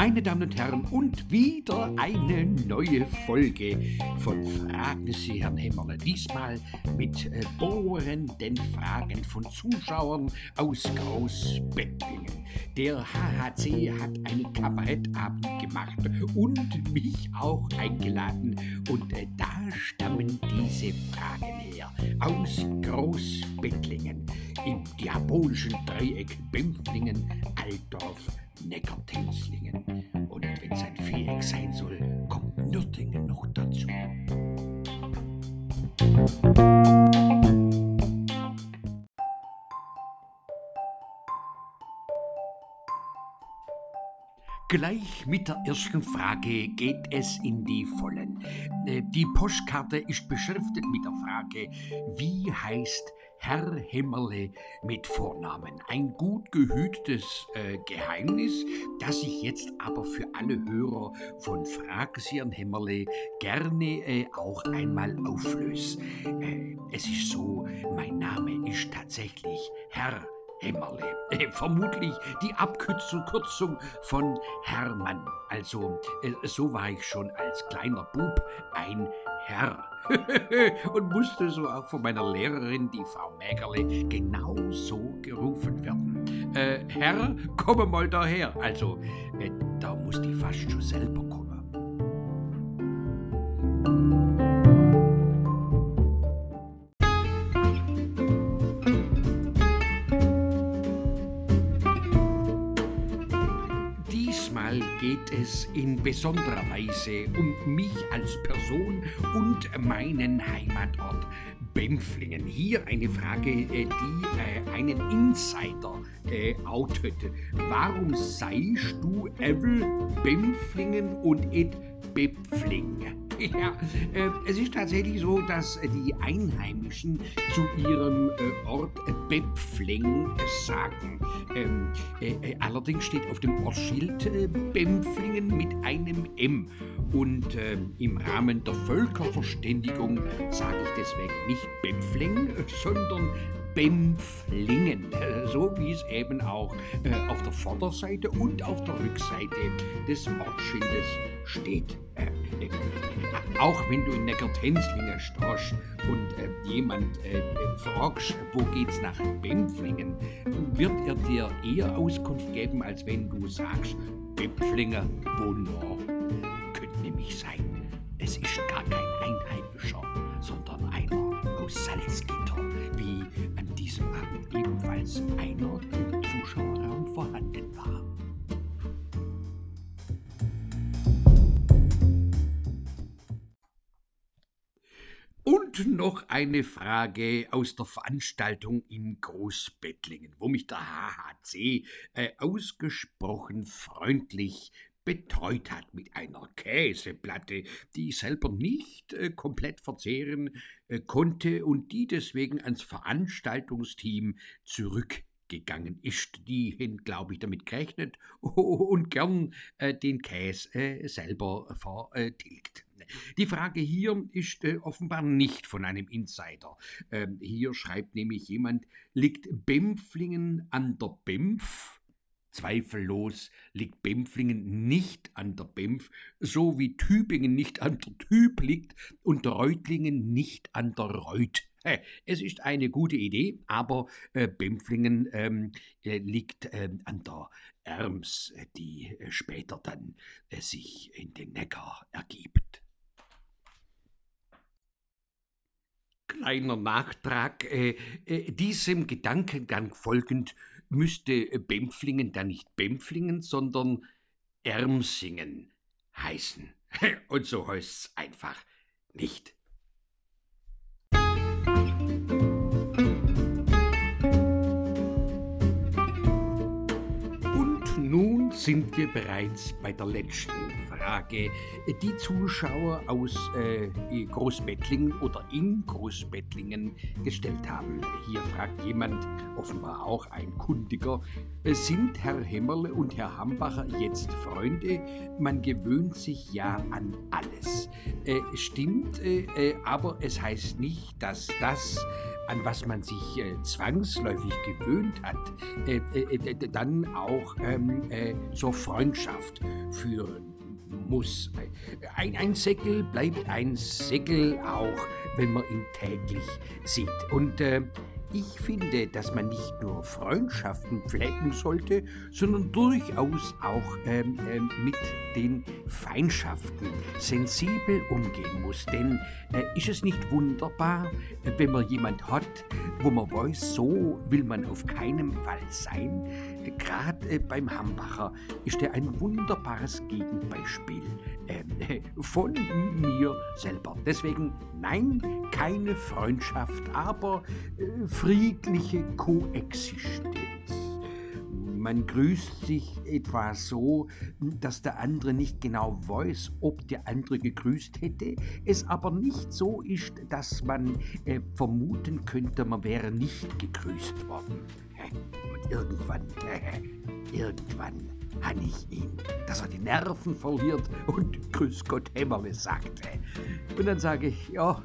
Meine Damen und Herren, und wieder eine neue Folge von Fragen Sie, Herrn Hämmerle. Diesmal mit äh, bohrenden Fragen von Zuschauern aus Großbettlingen. Der HHC hat einen Kabarettabend gemacht und mich auch eingeladen. Und äh, da stammen diese Fragen her. Aus Großbettlingen, im diabolischen Dreieck Bempflingen, Altdorf, Neckartenzlingen. Gleich mit der ersten Frage geht es in die Vollen. Äh, Die Postkarte ist beschriftet mit der Frage, wie heißt Herr Hämmerle mit Vornamen? Ein gut gehütetes äh, Geheimnis, das ich jetzt aber für alle Hörer von Frag Sie Hämmerle gerne äh, auch einmal auflöse. Äh, es ist so, mein Name ist tatsächlich Herr Hämmerle. Äh, vermutlich die Abkürzung Kürzung von Hermann. Also, äh, so war ich schon als kleiner Bub ein Herr. Und musste so auch von meiner Lehrerin, die Frau Mägerle, genau so gerufen werden. Äh, Herr, komme mal daher. Also, äh, da muss die fast schon selber kommen. Geht es in besonderer Weise um mich als Person und meinen Heimatort Bempflingen. Hier eine Frage, äh, die äh, einen Insider äh, outet. Warum seist du Evel Bempflingen und et Bepfling? Ja, äh, es ist tatsächlich so, dass die Einheimischen zu ihrem äh, Ort Bepfling sagen. Ähm, äh, allerdings steht auf dem Ortsschild Bempflingen mit einem M. Und äh, im Rahmen der Völkerverständigung sage ich deswegen nicht Bempfling, sondern Bempflingen, äh, so wie es eben auch äh, auf der Vorderseite und auf der Rückseite des Ortsschildes steht. Äh, auch wenn du in Neckartenzlingen stehst und jemand fragst, wo geht's nach Bempflingen, wird er dir eher Auskunft geben, als wenn du sagst, Bempflinger, wo noch? Könnte nämlich sein, es ist gar kein Einheimischer, sondern einer aus Salzgitter, einer im Zuschauerraum vorhanden war. Und noch eine Frage aus der Veranstaltung in Großbettlingen, wo mich der HHC äh, ausgesprochen freundlich betreut hat mit einer Käseplatte, die ich selber nicht äh, komplett verzehren äh, konnte und die deswegen ans Veranstaltungsteam zurückgegangen ist. Die haben, glaube ich, damit gerechnet und gern äh, den Käse äh, selber vertilgt. Die Frage hier ist äh, offenbar nicht von einem Insider. Ähm, hier schreibt nämlich jemand, liegt Bempflingen an der Bempf? Zweifellos liegt Bempflingen nicht an der Bempf, so wie Tübingen nicht an der Tüb liegt und Reutlingen nicht an der Reut. Es ist eine gute Idee, aber äh, Bempflingen ähm, äh, liegt ähm, an der Erms, äh, die später dann sich in den Neckar ergibt. Kleiner Nachtrag. Diesem Gedankengang folgend müsste äh, Bempflingen dann nicht Bempflingen, sondern Ermsingen heißen. Und so heißt's einfach nicht. Sind wir bereits bei der letzten Frage, die Zuschauer aus äh, Großbettlingen oder in Großbettlingen gestellt haben. Hier fragt jemand, offenbar auch ein Kundiger, äh, sind Herr Hämmerle und Herr Hambacher jetzt Freunde? Man gewöhnt sich ja an alles. Äh, stimmt, äh, äh, aber es heißt nicht, dass das an was man sich äh, zwangsläufig gewöhnt hat, äh, äh, dann auch ähm, zur Freundschaft führen muss. Ein, ein Säckel bleibt ein Säckel auch, wenn man ihn täglich sieht. Und äh, ich finde, dass man nicht nur Freundschaften pflegen sollte, sondern durchaus auch ähm, ähm, mit den Feindschaften sensibel umgehen muss. Denn äh, ist es nicht wunderbar, wenn man jemand hat, wo man weiß, so will man auf keinen Fall sein? Gerade äh, beim Hambacher ist er ein wunderbares Gegenbeispiel äh, von mir selber. Deswegen nein, keine Freundschaft, aber äh, friedliche Koexistenz. Man grüßt sich etwa so, dass der andere nicht genau weiß, ob der andere gegrüßt hätte, es aber nicht so ist, dass man äh, vermuten könnte, man wäre nicht gegrüßt worden. Und irgendwann, irgendwann habe ich ihn, dass er die Nerven verliert und Grüß Gott Hämmerle sagte. Und dann sage ich, ja,